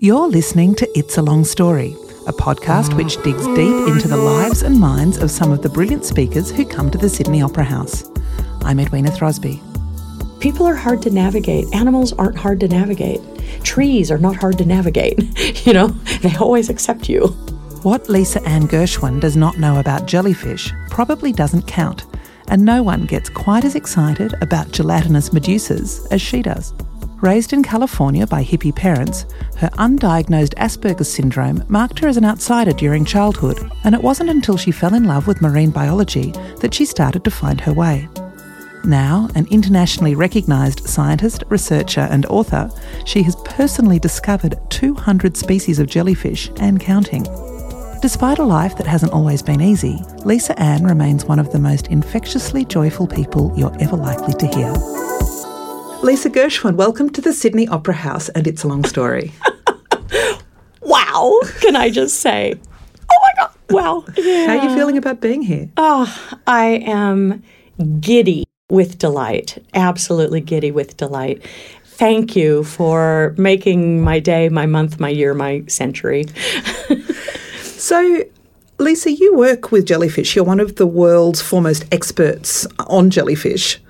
You're listening to It's a Long Story, a podcast which digs deep into the lives and minds of some of the brilliant speakers who come to the Sydney Opera House. I'm Edwina Throsby. People are hard to navigate. Animals aren't hard to navigate. Trees are not hard to navigate. you know, they always accept you. What Lisa Ann Gershwin does not know about jellyfish probably doesn't count, and no one gets quite as excited about gelatinous medusas as she does. Raised in California by hippie parents, her undiagnosed Asperger's syndrome marked her as an outsider during childhood, and it wasn't until she fell in love with marine biology that she started to find her way. Now, an internationally recognised scientist, researcher, and author, she has personally discovered 200 species of jellyfish and counting. Despite a life that hasn't always been easy, Lisa Ann remains one of the most infectiously joyful people you're ever likely to hear. Lisa Gershwin, welcome to the Sydney Opera House, and it's a long story. wow, can I just say? Oh my God, wow. Yeah. How are you feeling about being here? Oh, I am giddy with delight, absolutely giddy with delight. Thank you for making my day, my month, my year, my century. so, Lisa, you work with jellyfish. You're one of the world's foremost experts on jellyfish.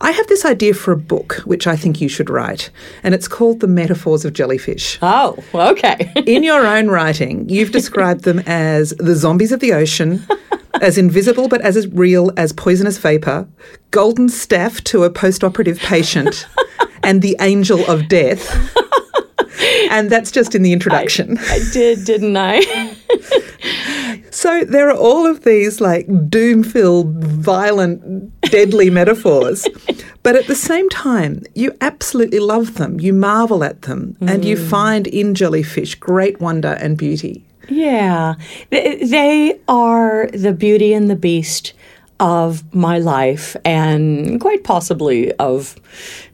I have this idea for a book which I think you should write, and it's called The Metaphors of Jellyfish. Oh, okay. In your own writing, you've described them as the zombies of the ocean, as invisible but as real as poisonous vapor, golden staph to a post operative patient, and the angel of death. And that's just in the introduction. I, I did, didn't I? So there are all of these like doom filled, violent, deadly metaphors. But at the same time, you absolutely love them. You marvel at them. Mm. And you mm. find in jellyfish great wonder and beauty. Yeah. They are the beauty and the beast of my life and quite possibly of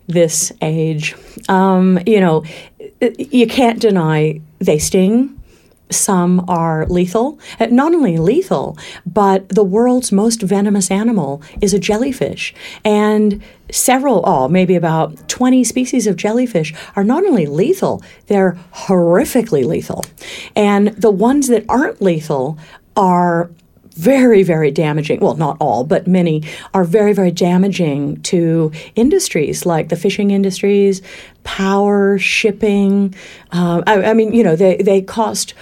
this age. Um, you know, you can't deny they sting some are lethal. Uh, not only lethal, but the world's most venomous animal is a jellyfish. And several, oh, maybe about 20 species of jellyfish are not only lethal, they're horrifically lethal. And the ones that aren't lethal are very, very damaging. Well, not all, but many are very, very damaging to industries like the fishing industries, power, shipping. Uh, I, I, mean, you know, they, they cost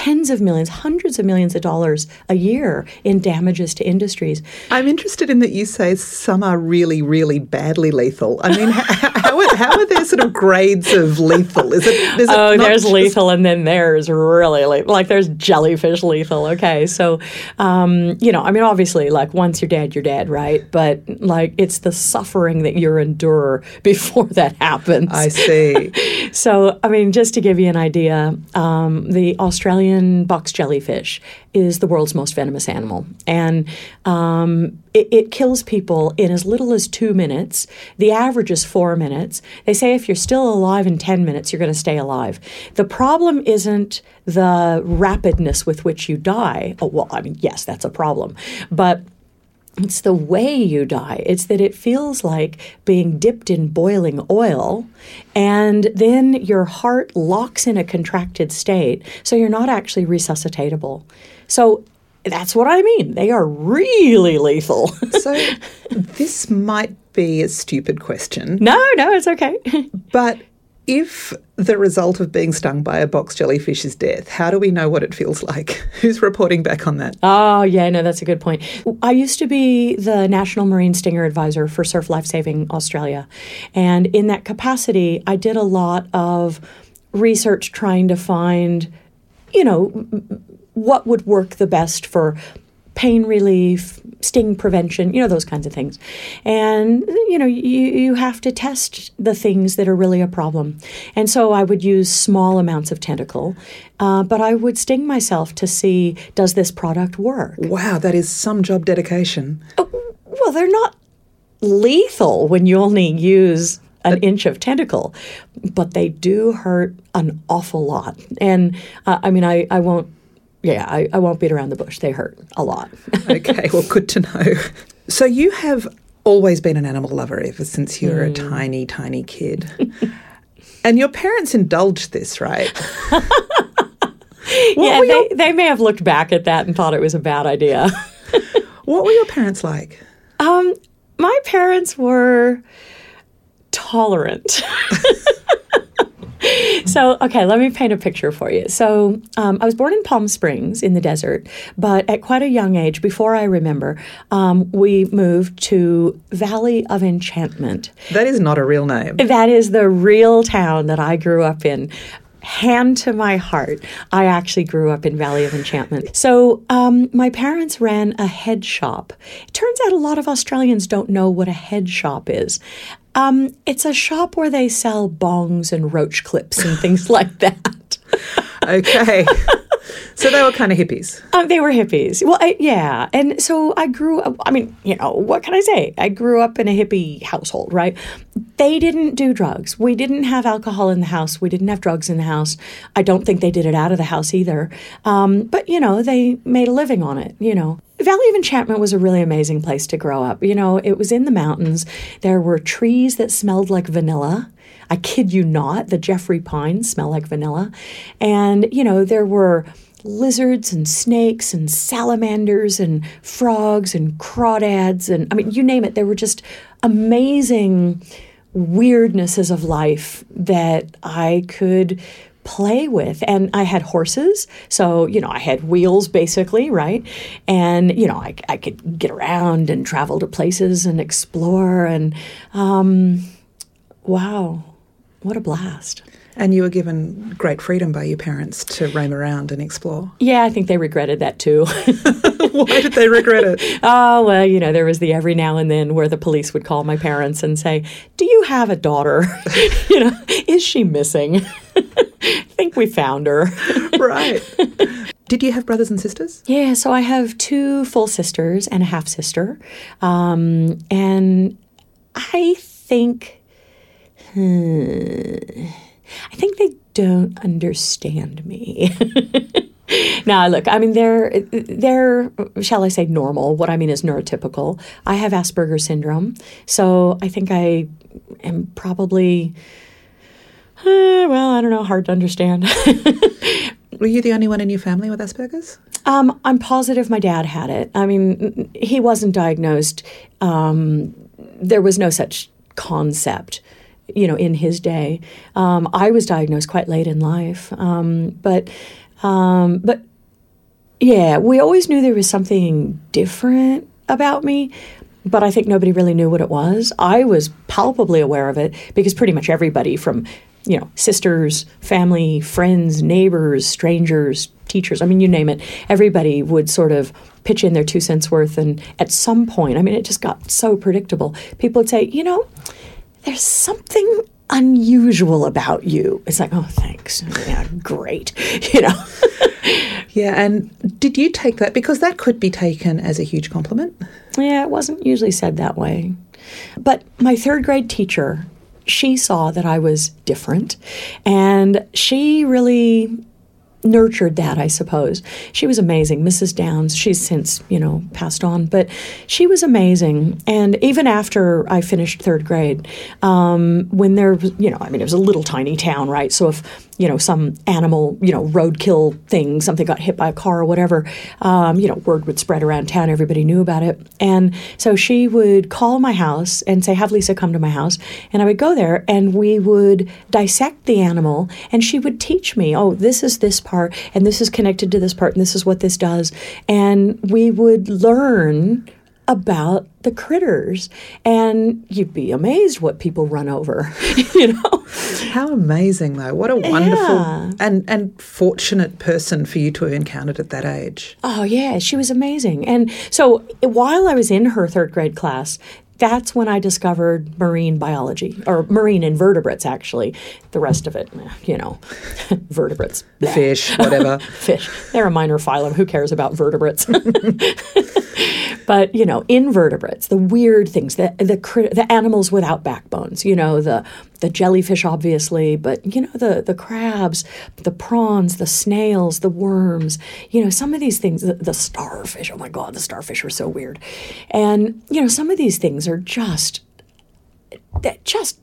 tens of millions, hundreds of millions of dollars a year in damages to industries. I'm interested in that you say some are really, really badly lethal. I mean, how, how, are, how are there sort of grades of lethal? Is it? Is it oh, there's just... lethal, and then there's really lethal. Like there's jellyfish lethal. Okay, so um, you know, I mean, obviously, like once you're dead, you're dead, right? But like it's the suffering that you endure before that happens. I see. so, I mean, just to give you an idea, um, the Australian Australian box jellyfish is the world's most venomous animal. And um, it, it, kills people in as little as two minutes. The average is four minutes. They say if you're still alive in 10 minutes, you're going to stay alive. The problem isn't the rapidness with which you die. Oh, well, I mean, yes, that's a problem. But it's the way you die. It's that it feels like being dipped in boiling oil, and then your heart locks in a contracted state, so you're not actually resuscitatable. So that's what I mean. They are really lethal. so this might be a stupid question. No, no, it's okay. but if the result of being stung by a box jellyfish is death, how do we know what it feels like? Who's reporting back on that? Oh, yeah, no, that's a good point. I used to be the National Marine Stinger Advisor for Surf Life Saving Australia. And in that capacity, I did a lot of research trying to find, you know, what would work the best for pain relief, sting prevention, you know, those kinds of things. And, you know, you, you have to test the things that are really a problem. And so I would use small amounts of tentacle, uh, but I would sting myself to see does this product work? Wow, that is some job dedication. Oh, well, they're not lethal when you only use an inch of tentacle, but they do hurt an awful lot. And uh, I mean, I, I won't yeah, I, I won't beat around the bush. They hurt a lot. okay, well, good to know. So you have always been an animal lover ever since you were mm. a tiny, tiny kid. And your parents indulged this, right? yeah, they, your- they may have looked back at that and thought it was a bad idea. what were your parents like? Um, my parents were tolerant. so, okay, let me paint a picture for you. So, um, I was born in Palm Springs in the desert, but at quite a young age, before I remember, um, we moved to Valley of Enchantment. That is not a real name. That is the real town that I grew up in. Hand to my heart, I actually grew up in Valley of Enchantment. So, um, my parents ran a head shop. It turns out a lot of Australians don't know what a head shop is. Um, it's a shop where they sell bongs and roach clips and things like that. Okay. so they were kind of hippies. Um, they were hippies. Well, I, yeah. And so I grew up, I mean, you know, what can I say? I grew up in a hippie household, right? They didn't do drugs. We didn't have alcohol in the house. We didn't have drugs in the house. I don't think they did it out of the house either. Um, but, you know, they made a living on it, you know. Valley of Enchantment was a really amazing place to grow up. You know, it was in the mountains. There were trees that smelled like vanilla. I kid you not, the Jeffrey pines smell like vanilla. And, you know, there were lizards and snakes and salamanders and frogs and crawdads and I mean you name it. There were just amazing weirdnesses of life that I could play with. And I had horses so you know I had wheels basically right? And you know I, I could get around and travel to places and explore and um, wow what a blast And you were given great freedom by your parents to roam around and explore. yeah I think they regretted that too Why did they regret it? Oh, well, you know, there was the every now and then where the police would call my parents and say, Do you have a daughter? you know, is she missing? I think we found her. right. Did you have brothers and sisters? Yeah, so I have two full sisters and a half sister. Um, and I think, I think they don't understand me. now, look, I mean, they're, they're, shall I say, normal. What I mean is neurotypical. I have Asperger's syndrome. So I think I am probably, uh, well, I don't know, hard to understand. Were you the only one in your family with Asperger's? Um, I'm positive my dad had it. I mean, he wasn't diagnosed. Um, there was no such concept, you know, in his day. Um, I was diagnosed quite late in life, um, but um, but yeah, we always knew there was something different about me. But I think nobody really knew what it was. I was palpably aware of it because pretty much everybody from you know, sisters, family, friends, neighbors, strangers, teachers, I mean, you name it, everybody would sort of pitch in their two cents worth. And at some point, I mean, it just got so predictable. People would say, you know, there's something unusual about you. It's like, oh, thanks. Yeah, great. You know? Yeah, and did you take that? Because that could be taken as a huge compliment. Yeah, it wasn't usually said that way. But my third grade teacher, she saw that I was different, and she really nurtured that, I suppose. She was amazing, Mrs. Downs. She's since, you know, passed on, but she was amazing. And even after I finished third grade, um, when there was, you know, I mean, it was a little tiny town, right? So if, you know, some animal, you know, roadkill thing, something got hit by a car or whatever, um, you know, word would spread around town. Everybody knew about it. And so she would call my house and say, have Lisa come to my house. And I would go there and we would dissect the animal and she would teach me, oh, this is this part and this is connected to this part and this is what this does. And we would learn about the critters and you'd be amazed what people run over, you know? How amazing, though! What a wonderful Yeah. and and fortunate person for you to have encountered at that age. Oh, yeah, she was amazing. And so while I was in her third grade class, that's when I discovered marine biology, or marine invertebrates, actually. The rest of it, eh, you know, vertebrates. Fish, whatever. Fish. They're a minor phylum. Who cares about vertebrates? but you know, invertebrates, the weird things, the the the animals without backbones. You know, the the jellyfish, obviously, but you know, the the crabs, the prawns, the snails, the worms. You know, some of these things, the, the starfish. Oh my God, the starfish are so weird. And you know, some of these things are just that just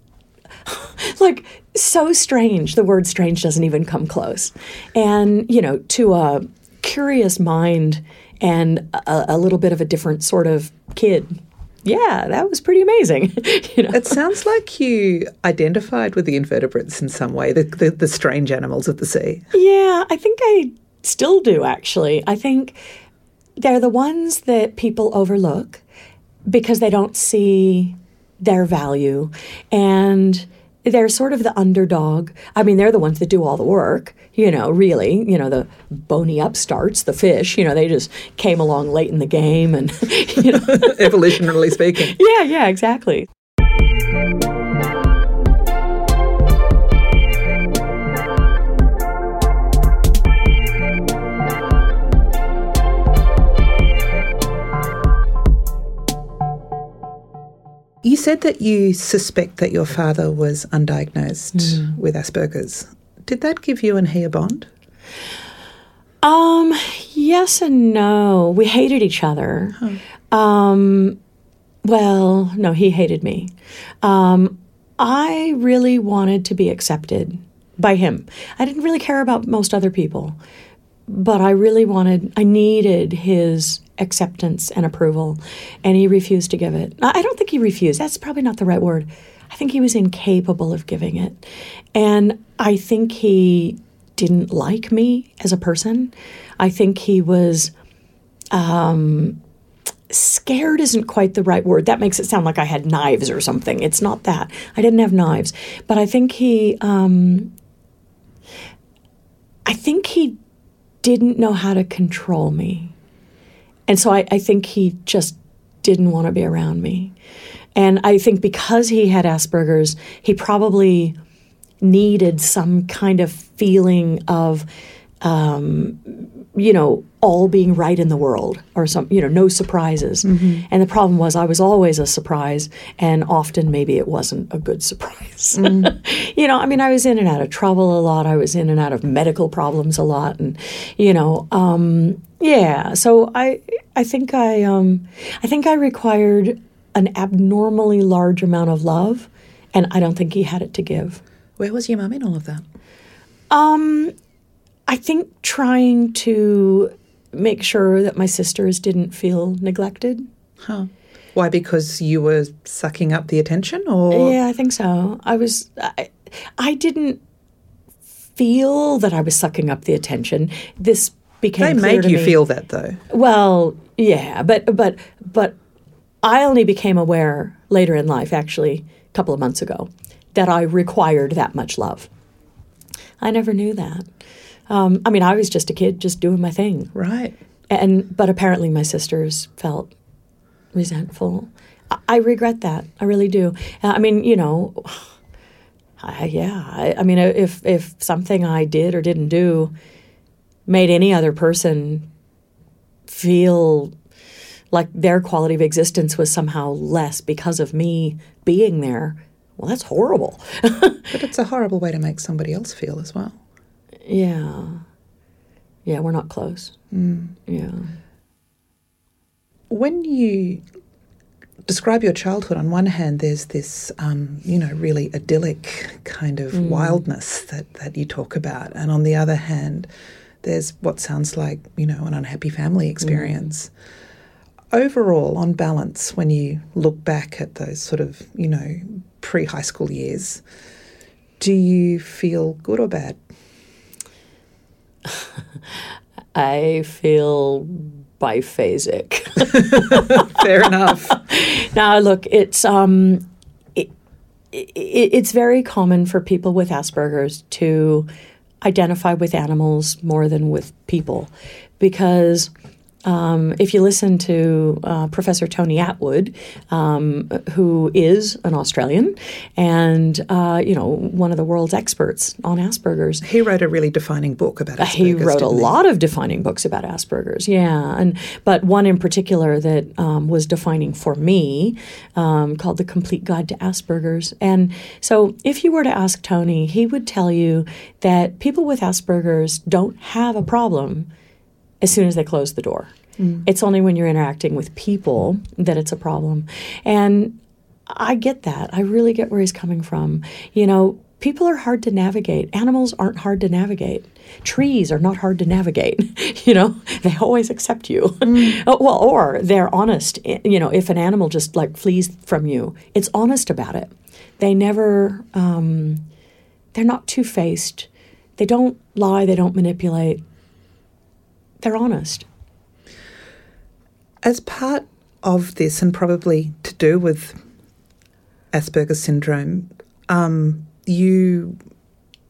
like so strange. The word strange doesn't even come close. And, you know, to a curious mind and a, a little bit of a different sort of kid, yeah, that was pretty amazing. you know? It sounds like you identified with the invertebrates in some way, the, the, the strange animals of the sea. Yeah, I think I still do, actually. I think they're the ones that people overlook because they don't see their value. And they're sort of the underdog. I mean, they're the ones that do all the work, you know, really. You know, the bony upstarts, the fish, you know, they just came along late in the game and, you know. Evolutionarily speaking. Yeah, yeah, exactly. You said that you suspect that your father was undiagnosed Mm. with Asperger's. Did that give you and he a bond? Um, yes and no. We hated each other. Um, well, no, he hated me. Um, I really wanted to be accepted by him. I didn't really care about most other people, but I really wanted, I needed his acceptance and approval, and he refused to give it. I don't think he refused. That's probably not the right word. I think he was incapable of giving it. And I think he didn't like me as a person. I think he was um, scared isn't quite the right word. That makes it sound like I had knives or something. It's not that. I didn't have knives, but I think he, um, I think he didn't know how to control me, and so I, I think he just didn't want to be around me. And I think because he had Asperger's, he probably needed some kind of feeling of um, you know, all being right in the world or some, you know, no surprises. And the problem was I was always a surprise and often maybe it wasn't a good surprise. you know, I mean, I was in and out of trouble a lot. I was in and out of medical problems a lot. And, you know, um, yeah. So I, I think I, um, I think I required an abnormally large amount of love and I don't think he had it to give. Where was your mum in all of that? Um, I think trying to make sure that my sisters didn't feel neglected. Huh. Why? Because you were sucking up the attention, or Yeah, I think so. I was, I, I didn't feel that I was sucking up the attention. This became they made you me. feel that though. Well, yeah, but but but I only became aware later in life, actually, a couple of months ago, that I required that much love. I never knew that. Um, I mean, I was just a kid, just doing my thing, Right. and but apparently my sisters felt resentful. I, I regret that. I really do. Uh, I mean, you know, I, yeah. I, I mean, if if something I did or didn't do made any other person feel like their quality of existence was somehow less because of me being there, well, that's horrible. But it's a horrible way to make somebody else feel as well. yeah. Yeah, we're not close. Yeah. When you describe your childhood, on one hand, there's this, um, you know, really idyllic kind of wildness that, that you talk about. And on the other hand, there's what sounds like, you know, an unhappy family experience. Overall, on balance, when you look back at those sort of, you know, pre high school years, do you feel good or bad? I feel biphasic. Fair enough. now, look, it's um, it, it, it's very common for people with Asperger's to identify with animals more than with people, because um, if you listen to uh, Professor Tony Attwood, um, who is an Australian and uh, you know one of the world's experts on Asperger's, He wrote a really defining book about Asperger's. he wrote a he? lot of defining books about Asperger's, yeah, and but one in particular that um, was defining for me, um, called "The Complete Guide to Asperger's." And so, if you were to ask Tony, he would tell you that people with Asperger's don't have a problem as soon as they close the door. It's only when you're interacting with people that it's a problem, and I get that. I really get where he's coming from. You know, people are hard to navigate. Animals aren't hard to navigate. Trees are not hard to navigate. you know, they always accept you. Mm. well, or they're honest. You know, if an animal just like flees from you, it's honest about it. They never, um, they're not two faced. They don't lie. They don't manipulate. They're honest. As part of this, and probably to do with Asperger's syndrome, um, you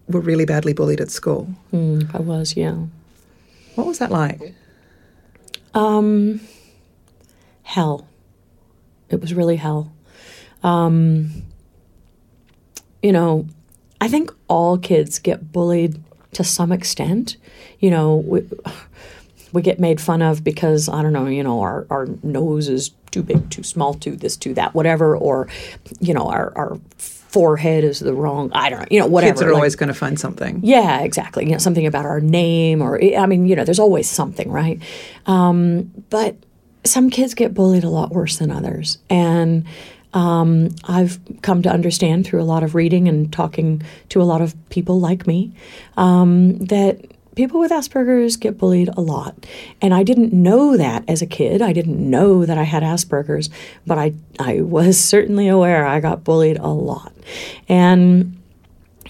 were really badly bullied at school. Mm, I was, yeah. What was that like? Um, hell. It was really hell. Um, you know, I think all kids get bullied to some extent. You know, we, we get made fun of because, I don't know, you know, our, our nose is too big, too small, too this, too that, whatever, or, you know, our, our forehead is the wrong i don't know you know whatever. Kids are like, always going to find something. Yeah exactly. You know something about our name or i mean you know there's always something right? Um, but some kids get bullied a lot worse than others. And um, I've come to understand through a lot of reading and talking to a lot of people like me um, that people with Asperger's get bullied a lot. And I didn't know that as a kid. I didn't know that I had Asperger's, but I, I was certainly aware I got bullied a lot. And,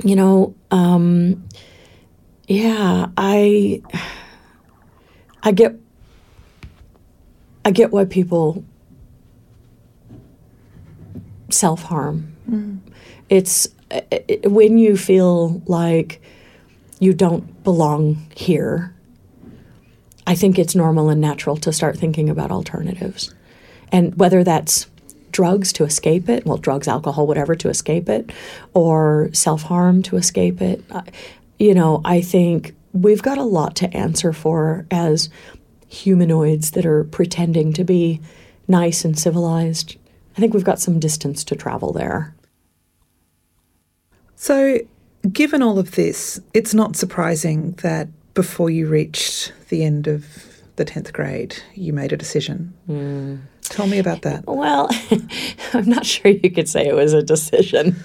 you know, um, yeah, I, I get, I get why people self harm. Mm. It's it, when you feel like you don't belong here, I think it's normal and natural to start thinking about alternatives. And whether that's drugs to escape it, well, drugs, alcohol, whatever to escape it, or self harm to escape it, uh, you know, I think we've got a lot to answer for as humanoids that are pretending to be nice and civilized. I think we've got some distance to travel there. So, given all of this, it's not surprising that before you reached the end of the 10th grade, you made a decision. Mm. Tell me about that. Well, I'm not sure you could say it was a decision.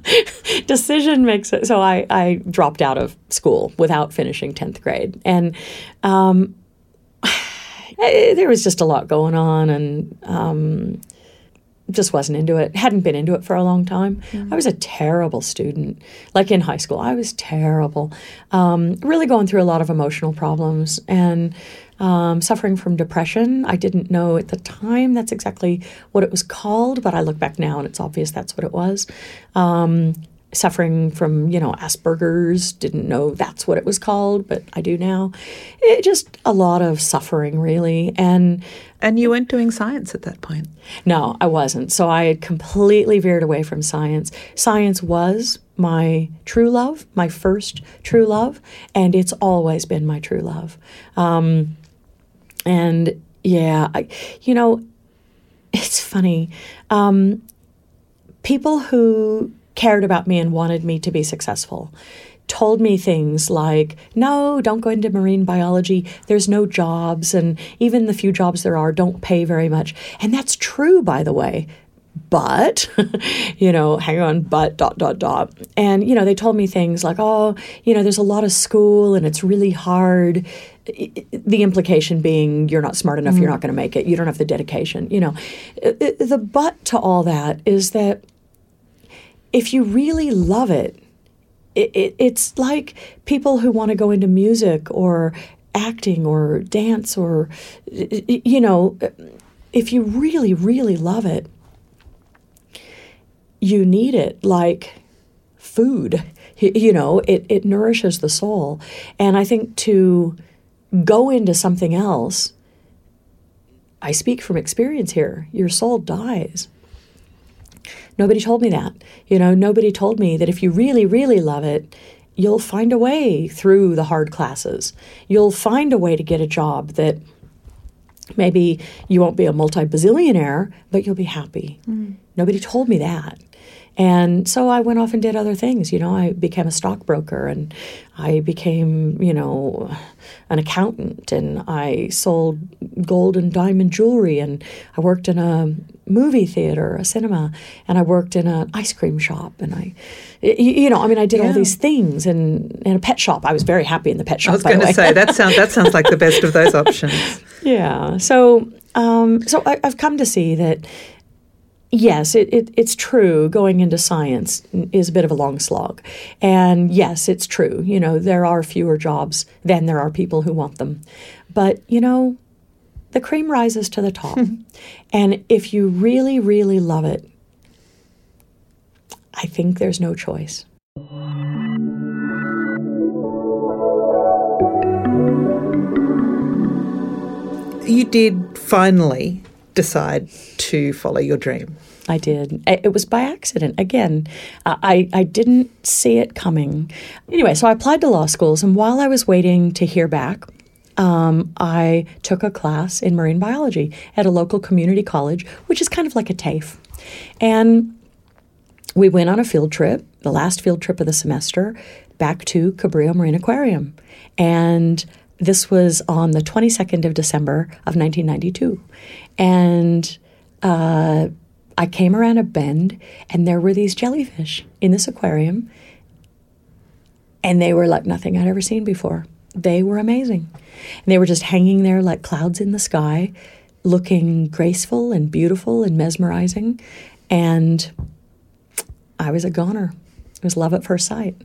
decision makes it so I, I dropped out of school without finishing 10th grade. And um, there was just a lot going on. And um, just wasn't into it. Hadn't been into it for a long time. Mm-hmm. I was a terrible student. Like in high school, I was terrible. Um, really going through a lot of emotional problems and um, suffering from depression. I didn't know at the time that's exactly what it was called, but I look back now and it's obvious that's what it was. Um, suffering from you know asperger's didn't know that's what it was called but i do now. It just a lot of suffering really and and you weren't doing science at that point? No i wasn't. So i had completely veered away from science. Science was my true love my first true love and it's always been my true love. Um, and yeah I, you know it's funny. Um, people who cared about me and wanted me to be successful told me things like, no, don't go into marine biology. There's no jobs. And even the few jobs there are don't pay very much. And that's true, by the way. But, you know, hang on, but, dot, dot, dot. And, you know, they told me things like, oh, you know, there's a lot of school and it's really hard. The implication being you're not smart enough, mm. you're not going to make it, you don't have the dedication. You know, the but to all that is that if you really love it, it, it it's like people who want to go into music or acting or dance or, you know, if you really, really love it, you need it like food. You know, it, it nourishes the soul. And I think to go into something else, I speak from experience here, your soul dies. Nobody told me that. You know, nobody told me that if you really, really love it, you'll find a way through the hard classes. You'll find a way to get a job that maybe you won't be a multi bazillionaire, but you'll be happy. Mm. Nobody told me that. And so I went off and did other things. You know, I became a stockbroker and I became, you know, an accountant and I sold gold and diamond jewelry and I worked in a movie theater, a cinema, and I worked in an ice cream shop and I, you know, I mean, I did Yeah. all these things and in a pet shop. I was very happy in the pet shop. I was going to say that sounds that sounds like the best of those options. Yeah. So, um, so I, I've come to see that yes, it, it, it's true. Going into science is a bit of a long slog, and yes, it's true. You know, there are fewer jobs than there are people who want them, but you know, the cream rises to the top, and if you really, really love it, I think there's no choice. You did finally decide to follow your dream. I did. It was by accident. Again, I, I didn't see it coming. Anyway, so I applied to law schools, and while I was waiting to hear back, um, I took a class in marine biology at a local community college, which is kind of like a TAFE. And we went on a field trip, the last field trip of the semester, back to Cabrillo Marine Aquarium. And this was on the 22nd of December of 1992. And uh, I came around a bend, and there were these jellyfish in this aquarium. And they were like nothing I'd ever seen before. They were amazing. And they were just hanging there like clouds in the sky, looking graceful and beautiful and mesmerizing. And I was a goner. It was love at first sight.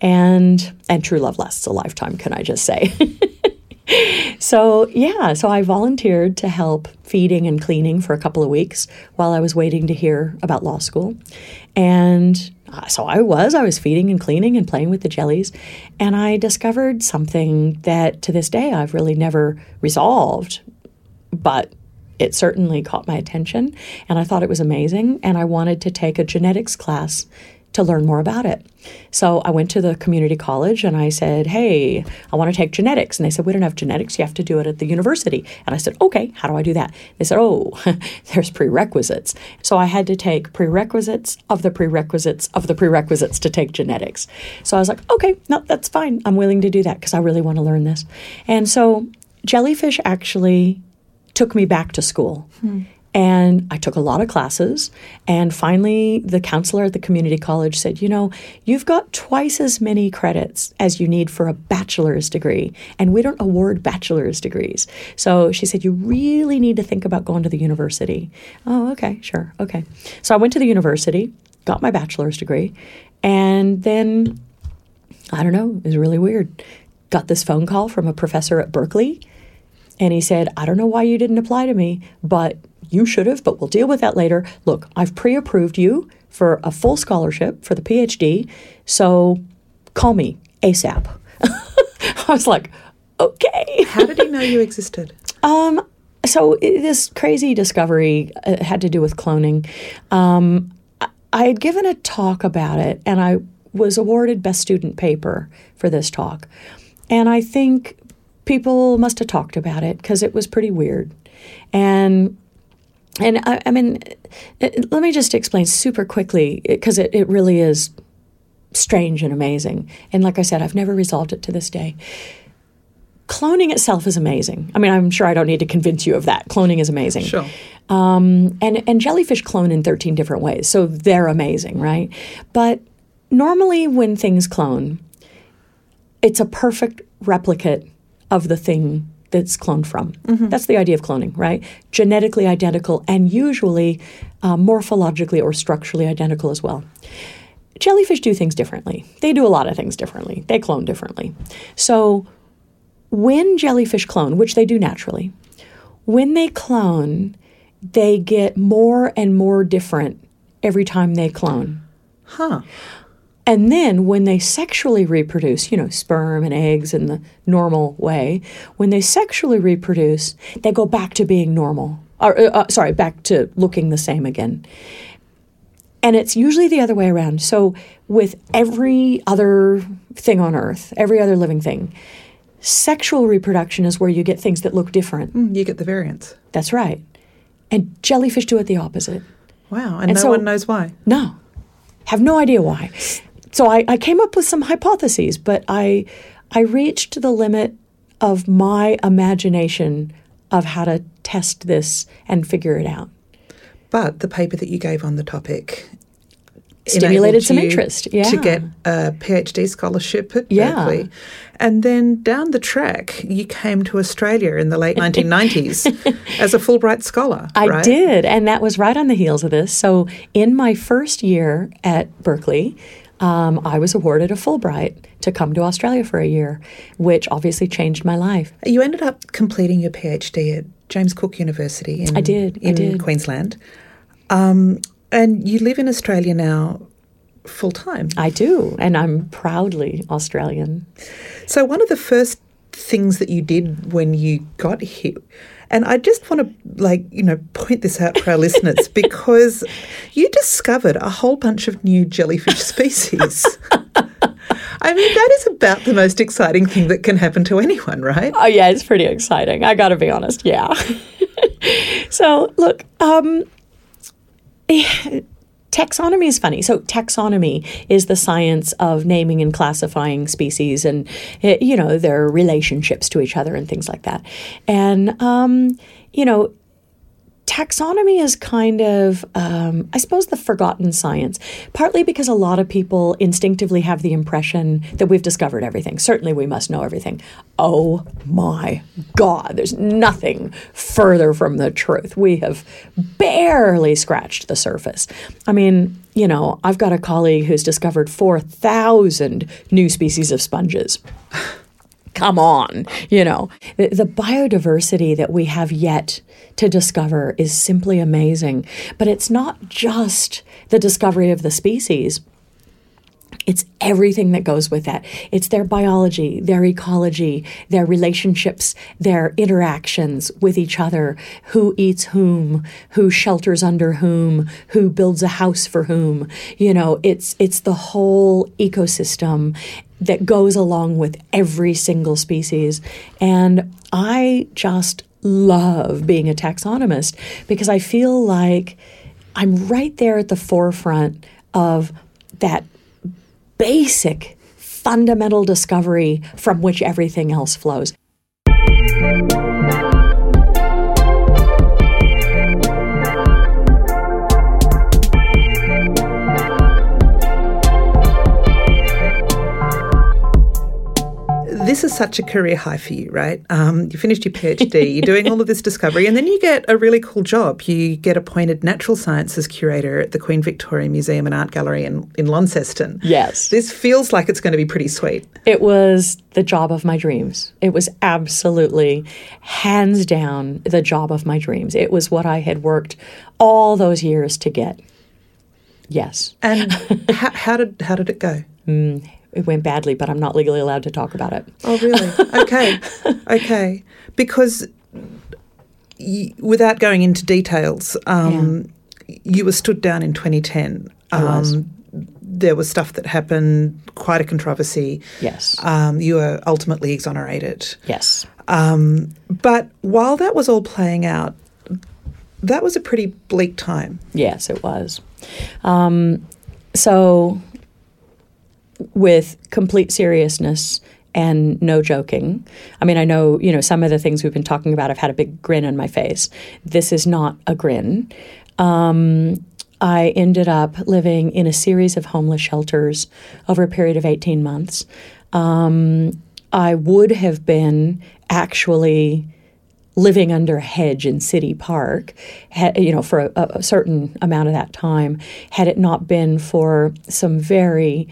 And and true love lasts a lifetime, can I just say? so, yeah, so I volunteered to help feeding and cleaning for a couple of weeks while I was waiting to hear about law school. And uh, so I was, I was feeding and cleaning and playing with the jellies. And I discovered something that to this day I've really never resolved, but it certainly caught my attention and I thought it was amazing. And I wanted to take a genetics class to learn more about it. So I went to the community college and I said, Hey, I want to take genetics. And they said, We don't have genetics. You have to do it at the university. And I said, Okay, how do I do that? They said, Oh, there's prerequisites. So I had to take prerequisites of the prerequisites of the prerequisites to take genetics. So I was like, Okay, no, that's fine. I'm willing to do that because I really want to learn this. And so jellyfish actually took me back to school. Hmm. And I took a lot of classes. And finally, the counselor at the community college said, You know, you've got twice as many credits as you need for a bachelor's degree. And we don't award bachelor's degrees. So she said, You really need to think about going to the university. Oh, okay, sure, okay. So I went to the university, got my bachelor's degree. And then, I don't know, it was really weird. Got this phone call from a professor at Berkeley. And he said, I don't know why you didn't apply to me, but you should have, but we'll deal with that later. Look, I've pre approved you for a full scholarship for the PhD, so call me ASAP. I was like, okay. How did he know you existed? Um, so this crazy discovery uh, had to do with cloning. Um, I, I had given a talk about it, and I was awarded best student paper for this talk. And I think people must have talked about it because it was pretty weird. And and I, I mean, uh, let me just explain super quickly because it, it really is strange and amazing. And like I said, I've never resolved it to this day cloning itself is amazing. I mean, I'm sure I don't need to convince you of that. Cloning is amazing. Sure. Um, and and jellyfish clone in 13 different ways, so they're amazing, right? But normally, when things clone, it's a perfect replicate of the thing that's cloned from. That's the idea of cloning, right? Genetically identical and usually uh, morphologically or structurally identical as well. Jellyfish do things differently. They do a lot of things differently. They clone differently. So when jellyfish clone, which they do naturally, when they clone, they get more and more different every time they clone. Huh. And then when they sexually reproduce, you know, sperm and eggs in the normal way, when they sexually reproduce, they go back to being normal. Or, uh, uh, sorry, back to looking the same again. And it's usually the other way around. So, with every other thing on earth, every other living thing, sexual reproduction is where you get things that look different. Mm, You get the variants. That's right. And jellyfish do it the opposite. Wow. And, And no so- one knows why. No. Have no idea why. So I, I came up with some hypotheses, but I I reached the limit of my imagination of how to test this and figure it out. But the paper that you gave on the topic Stimulated some interest, yeah. to get a PhD scholarship at Yeah. Berkeley. And then down the track, you came to Australia in the late 1990s as a Fulbright scholar. I right? did, and that was right on the heels of this. So, in my first year at Berkeley, um, I was awarded a Fulbright to come to Australia for a year, which obviously changed my life. You ended up completing your PhD at James Cook University in, I did, I did. Queensland. Um, and you live in Australia now full time. I do, and I'm proudly Australian. So, one of the first things that you did when you got here, and I just want to, like, you know, point this out for our listeners because you discovered a whole bunch of new jellyfish species. I mean, that is about the most exciting thing that can happen to anyone, right? Oh yeah, it's pretty exciting. I got to be honest. Yeah. so look, um, taxonomy is funny. So taxonomy is the science of naming and classifying species, and eh, you know their relationships to each other and things like that. And um, you know, taxonomy is kind of, um, I suppose, the forgotten science, partly because a lot of people instinctively have the impression that we've discovered everything. Certainly, we must know everything. Oh my God, there's nothing further from the truth. We have barely scratched the surface. I mean, you know, I've got a colleague who's discovered 4,000 new species of sponges come on, you know. The, the, biodiversity that we have yet to discover is simply amazing. But it's not just the discovery of the species. It's everything that goes with that. It's their biology, their ecology, their relationships, their interactions with each other, who eats whom, who shelters under whom, who builds a house for whom. You know, it's it's the whole ecosystem that goes along with every single species. And I just love being a taxonomist because I feel like I'm right there at the forefront of that basic fundamental discovery from which everything else flows. This is such a career high for you, right? Um, you finished your PhD, you're doing all of this discovery, and then you get a really cool job. You get appointed natural sciences curator at the Queen Victoria Museum and Art Gallery in, in Launceston. Yes. This feels like it's going to be pretty sweet. It was the job of my dreams. It was absolutely, hands down, the job of my dreams. It was what I had worked all those years to get. Yes. And how, how, did, how did it go? Mm, it went badly, but I'm not legally allowed to talk about it. Oh, really? Okay. okay. Because y- without going into details, um, yeah. you were stood down in 2010. Um, there was stuff that happened, quite a controversy. Yes. Um, you were ultimately exonerated. Yes. Um, but while that was all playing out, that was a pretty bleak time. Yes, it was. Um, so with complete seriousness and no joking. I mean, I know, you know, some of the things we've been talking about, I've had a big grin on my face. This is not a grin. Um, I ended up living in a series of homeless shelters over a period of 18 months. Um, I would have been actually living under a hedge in City Park, you know, for a, a certain amount of that time, had it not been for some very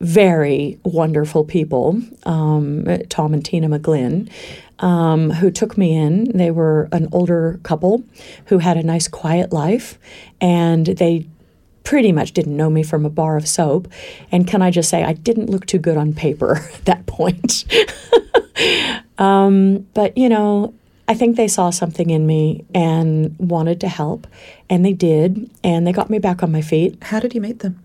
very wonderful people, um, Tom and Tina McGlynn, um, who took me in. They were an older couple who had a nice, quiet life, and they pretty much didn't know me from a bar of soap. And can I just say, I didn't look too good on paper at that point. um, but, you know, I think they saw something in me and wanted to help, and they did, and they got me back on my feet. How did you meet them?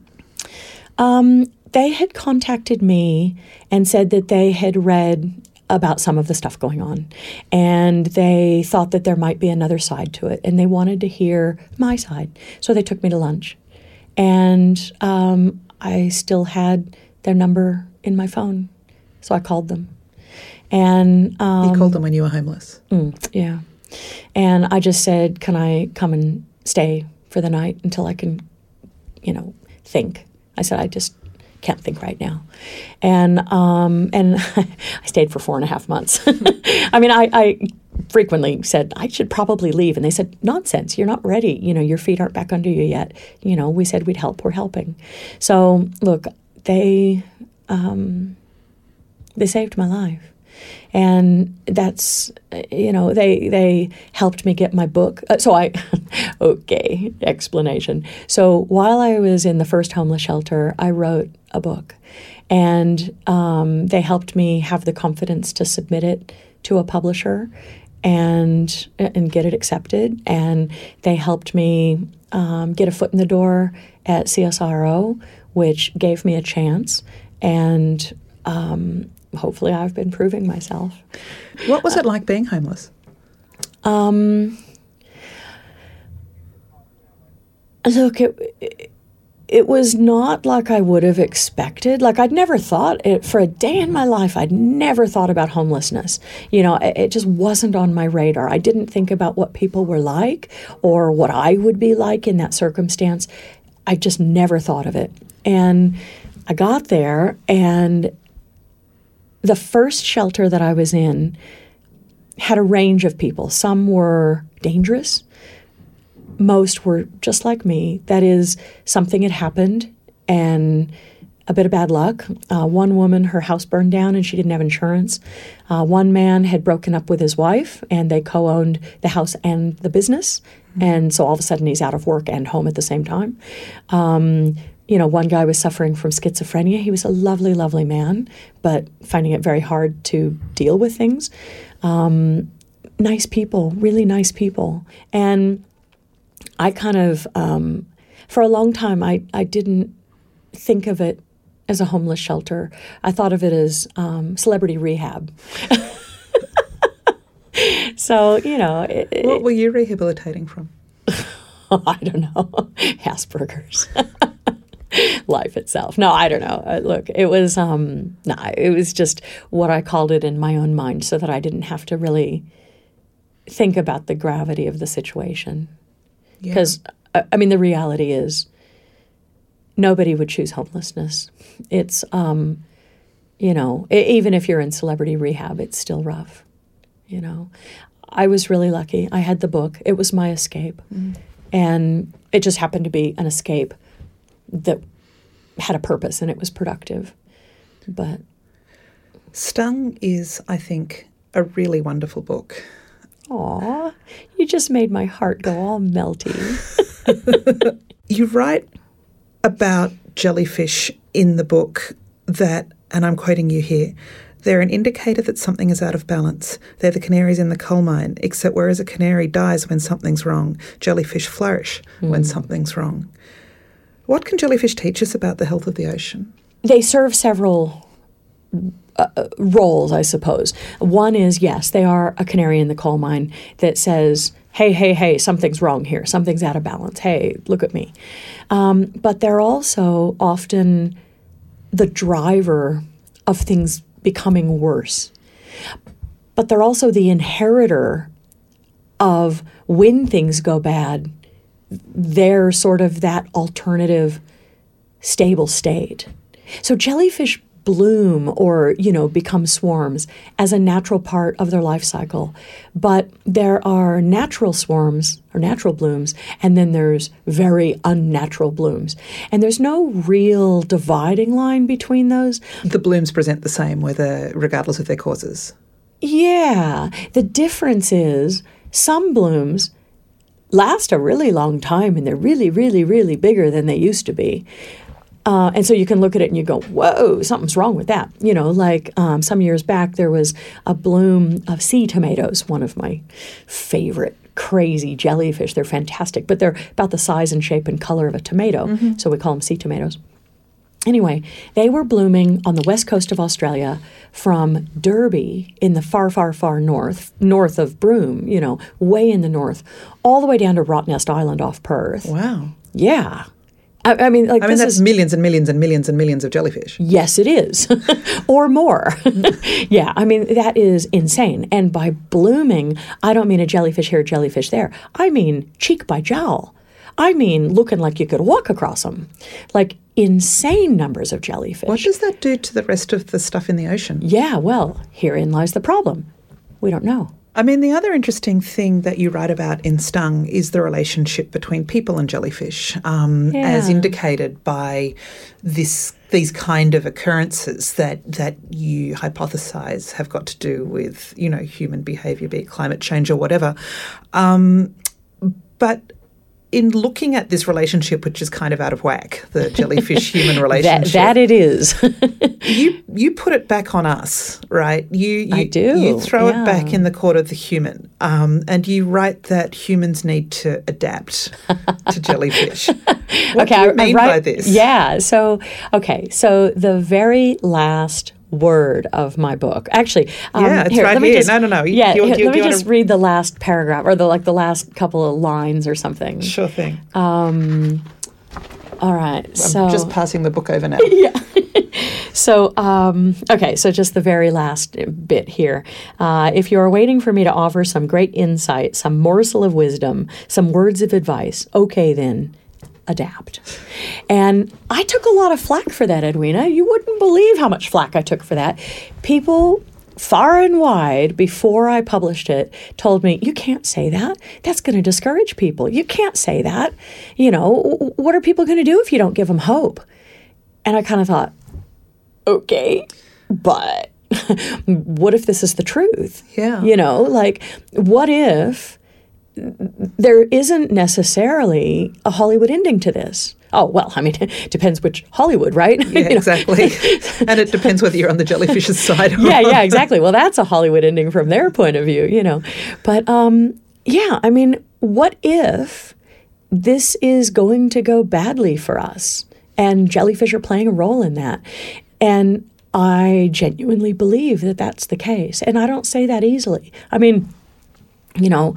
Um, they had contacted me and said that they had read about some of the stuff going on. And they thought that there might be another side to it. And they wanted to hear my side. So they took me to lunch. and um, I still had their number in my phone, so I called them. And um, you called them when you were homeless. Mm, yeah. And I just said, Can I come and stay for the night until I can, you know, think? I said, I just can't think right now. And um, and I stayed for four and a half months. I mean, I, I frequently said I should probably leave, and they said, "Nonsense! You're not ready. You know, your feet aren't back under you yet. You know, we said we'd help. We're helping." So look, they um, they saved my life and that's you know they they helped me get my book. Uh, so i okay explanation. So while i was in the first homeless shelter i wrote a book. And um, they helped me have the confidence to submit it to a publisher and and get it accepted. And they helped me um, get a foot in the door at CSIRO, which gave me a chance. And um, hopefully I've been proving myself. What was it like being homeless? Um, look, it, it was not like I would have expected. Like I'd never thought it for a day in my life. I'd never thought about homelessness. You know, it, it just wasn't on my radar. I didn't think about what people were like or what I would be like in that circumstance. I just never thought of it. And I got there and the first shelter that I was in had a range of people. Some were dangerous, most were just like me. That is, something had happened and a bit of bad luck. Uh, one woman, her house burned down and she didn't have insurance. Uh, one man had broken up with his wife and they co owned the house and the business. Mm-hmm. And so all of a sudden he's out of work and home at the same time. Um, you know, one guy was suffering from schizophrenia. He was a lovely, lovely man, but finding it very hard to deal with things. Um, nice people, really nice people. And I kind of, um, for a long time, I, I didn't think of it as a homeless shelter. I thought of it as um, celebrity rehab. so, you know. It, what were you rehabilitating from? I don't know. Asperger's. life itself. No, I don't know. Uh, look, it was um no, nah, it was just what I called it in my own mind so that I didn't have to really think about the gravity of the situation. Because yeah. uh, I mean the reality is nobody would choose homelessness. It's um you know, even if you're in celebrity rehab, it's still rough. You know. I was really lucky. I had the book. It was my escape. Mm. And it just happened to be an escape that had a purpose and it was productive. But Stung is, I think, a really wonderful book. Aw, you just made my heart go all melty. you write about jellyfish in the book that, and I'm quoting you here, they're an indicator that something is out of balance. They're the canaries in the coal mine, except whereas a canary dies when something's wrong, jellyfish flourish mm. when hmm. something's wrong. What can jellyfish teach us about the health of the ocean? They serve several uh, uh, roles, I suppose. One is yes, they are a canary in the coal mine that says, hey, hey, hey, something's wrong here. Something's out of balance. Hey, look at me. Um, but they're also often the driver of things becoming worse. But they're also the inheritor of when things go bad they're sort of that alternative stable state. So jellyfish bloom or you know become swarms as a natural part of their life cycle. But there are natural swarms or natural blooms and then there's very unnatural blooms. And there's no real dividing line between those. The blooms present the same whether regardless of their causes. Yeah. The difference is some blooms last a really long time and they're really, really, really bigger than they used to be. Uh, and so you can look at it and you go, whoa, something's wrong with that. You know, like um, some years back, there was a bloom of sea tomatoes, one of my favorite crazy jellyfish. They're fantastic, but they're about the size and shape and color of a tomato. Mm-hmm. So we call them sea tomatoes. Anyway, they were blooming on the west coast of Australia from Derby in the far, far, far north, north of Broome, you know, way in the north, all the way down to Rottnest Island off Perth. Wow. Yeah. I, I mean, like I mean, this that's is millions and millions and millions and millions of jellyfish. Yes, it is, or more. yeah, I mean, that is insane. And by blooming, I don't mean a jellyfish here, jellyfish there. I mean cheek by jowl. I mean looking like you could walk across them. Like insane numbers of jellyfish. What does that do to the rest of the stuff in the ocean? Yeah, well, herein lies the problem. We don't know. I mean, the other interesting thing that you write about in Stung is the relationship between people and jellyfish, um, as indicated by this these kind of occurrences that that you hypothesize have got to do with you know human behaviour, be it climate change or whatever. Um, but in looking at this relationship, which is kind of out of whack, the jellyfish human relationship, that it is. you you put it back on us, right? You, you I do, You throw yeah. it back in the court of the human, um, and you write that humans need to adapt to jellyfish. What do you I- I mean write- by this? Yeah. So, okay. So the very last word of my book, actually, um, Yeah, it's here, right let me here. Just, No, no, no. You- Yeah, you- here, you- let me just read the last paragraph or the like the last couple of lines or something. Sure thing. Um, All right. I'm so just passing the book over now. Yeah. so, um, okay, so just the very last bit here. Uh, if you are waiting for me to offer some great insight, some morsel of wisdom, some words of advice, okay then, adapt. And I took a lot of flack for that, Edwina. You wouldn't believe how much flack I took for that. People far and wide before I published it told me, you can't say that. That's going to discourage people. You can't say that. You know, what are people going to do if you don't give them hope? And I kind of thought, okay, but what if this is the truth? Yeah. You know, like, what if there isn't necessarily a Hollywood ending to this? Oh, well, I mean, it depends which Hollywood, right? Yeah, exactly. and it depends whether you're on the jellyfish's side or yeah, yeah, exactly. Well, that's a Hollywood ending from their point of view, you know. But um, yeah, I mean, what if this is going to go badly for us and jellyfish are playing a role in that? And I genuinely believe that that's the case. And I don't say that easily. I mean, you know,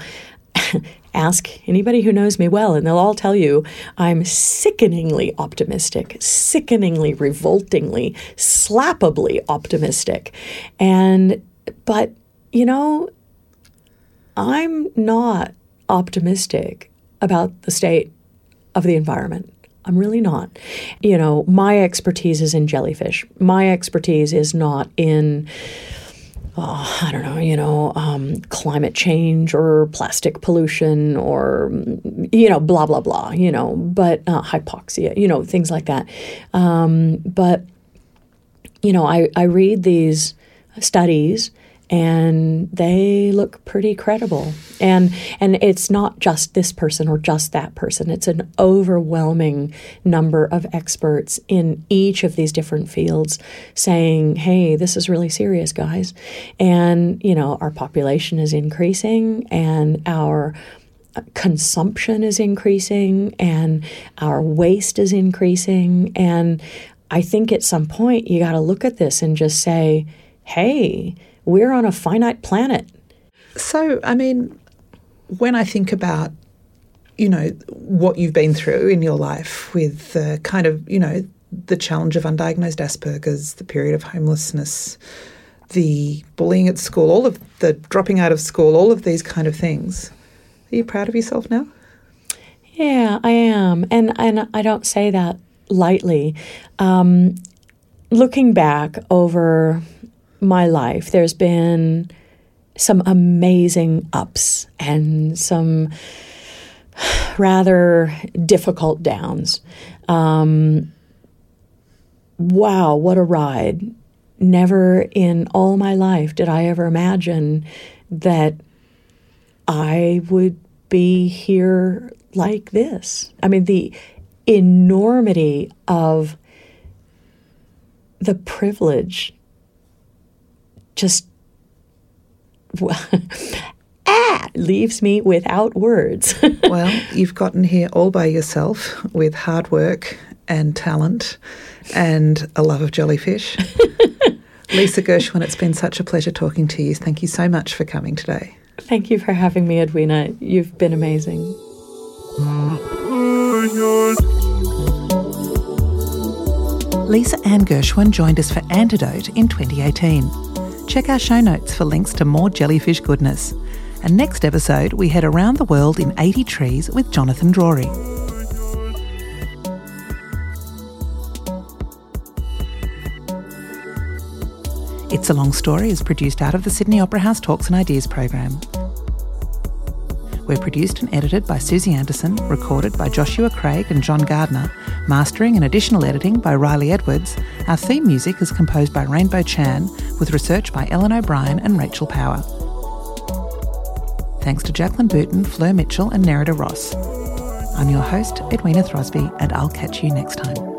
ask anybody who knows me well, and they'll all tell you I'm sickeningly optimistic, sickeningly, revoltingly, slappably optimistic. And, but, you know, I'm not optimistic about the state of the environment. I'm really not. You know, my expertise is in jellyfish. My expertise is not in oh, I don't know, you know, um, climate change or plastic pollution or, you know, blah, blah, blah, you know, but uh, hypoxia, you know, things like that. Um, but, you know, I, I read these studies and they look pretty credible. And and it's not just this person or just that person. It's an overwhelming number of experts in each of these different fields saying hey this is really serious guys. And you know our population is increasing and our consumption is increasing and our waste is increasing. And i think at some point you got to look at this and just say hey we're on a finite planet. So, I mean, when I think about, you know, what you've been through in your life with the kind of, you know, the challenge of undiagnosed Asperger's, the period of homelessness, the bullying at school, all of the dropping out of school, all of these kind of things. Are you proud of yourself now? Yeah, I am, and and I don't say that lightly. Um, looking back over my life, there's been some amazing ups and some rather difficult downs. Um, wow, what a ride! Never in all my life did I ever imagine that I would be here like this. I mean, the enormity of the privilege just ah, leaves me without words. well, you've gotten here all by yourself with hard work and talent and a love of jellyfish. Lisa Gershwin, it's been such a pleasure talking to you. Thank you so much for coming today. Thank you for having me, Edwina. You've been amazing. Lisa Ann Gershwin joined us for Antidote in 2018. Check our show notes for links to more jellyfish goodness. And next episode, we head around the world in 80 trees with Jonathan Drori. It's a Long Story is produced out of the Sydney Opera House Talks and Ideas program. We're produced and edited by Susie Anderson, recorded by Joshua Craig and John Gardner, mastering and additional editing by Riley Edwards. Our theme music is composed by Rainbow Chan, with research by Ellen O'Brien and Rachel Power. Thanks to Jacqueline Booten, Fleur Mitchell, and Nerida Ross. I'm your host, Edwina Throsby, and I'll catch you next time.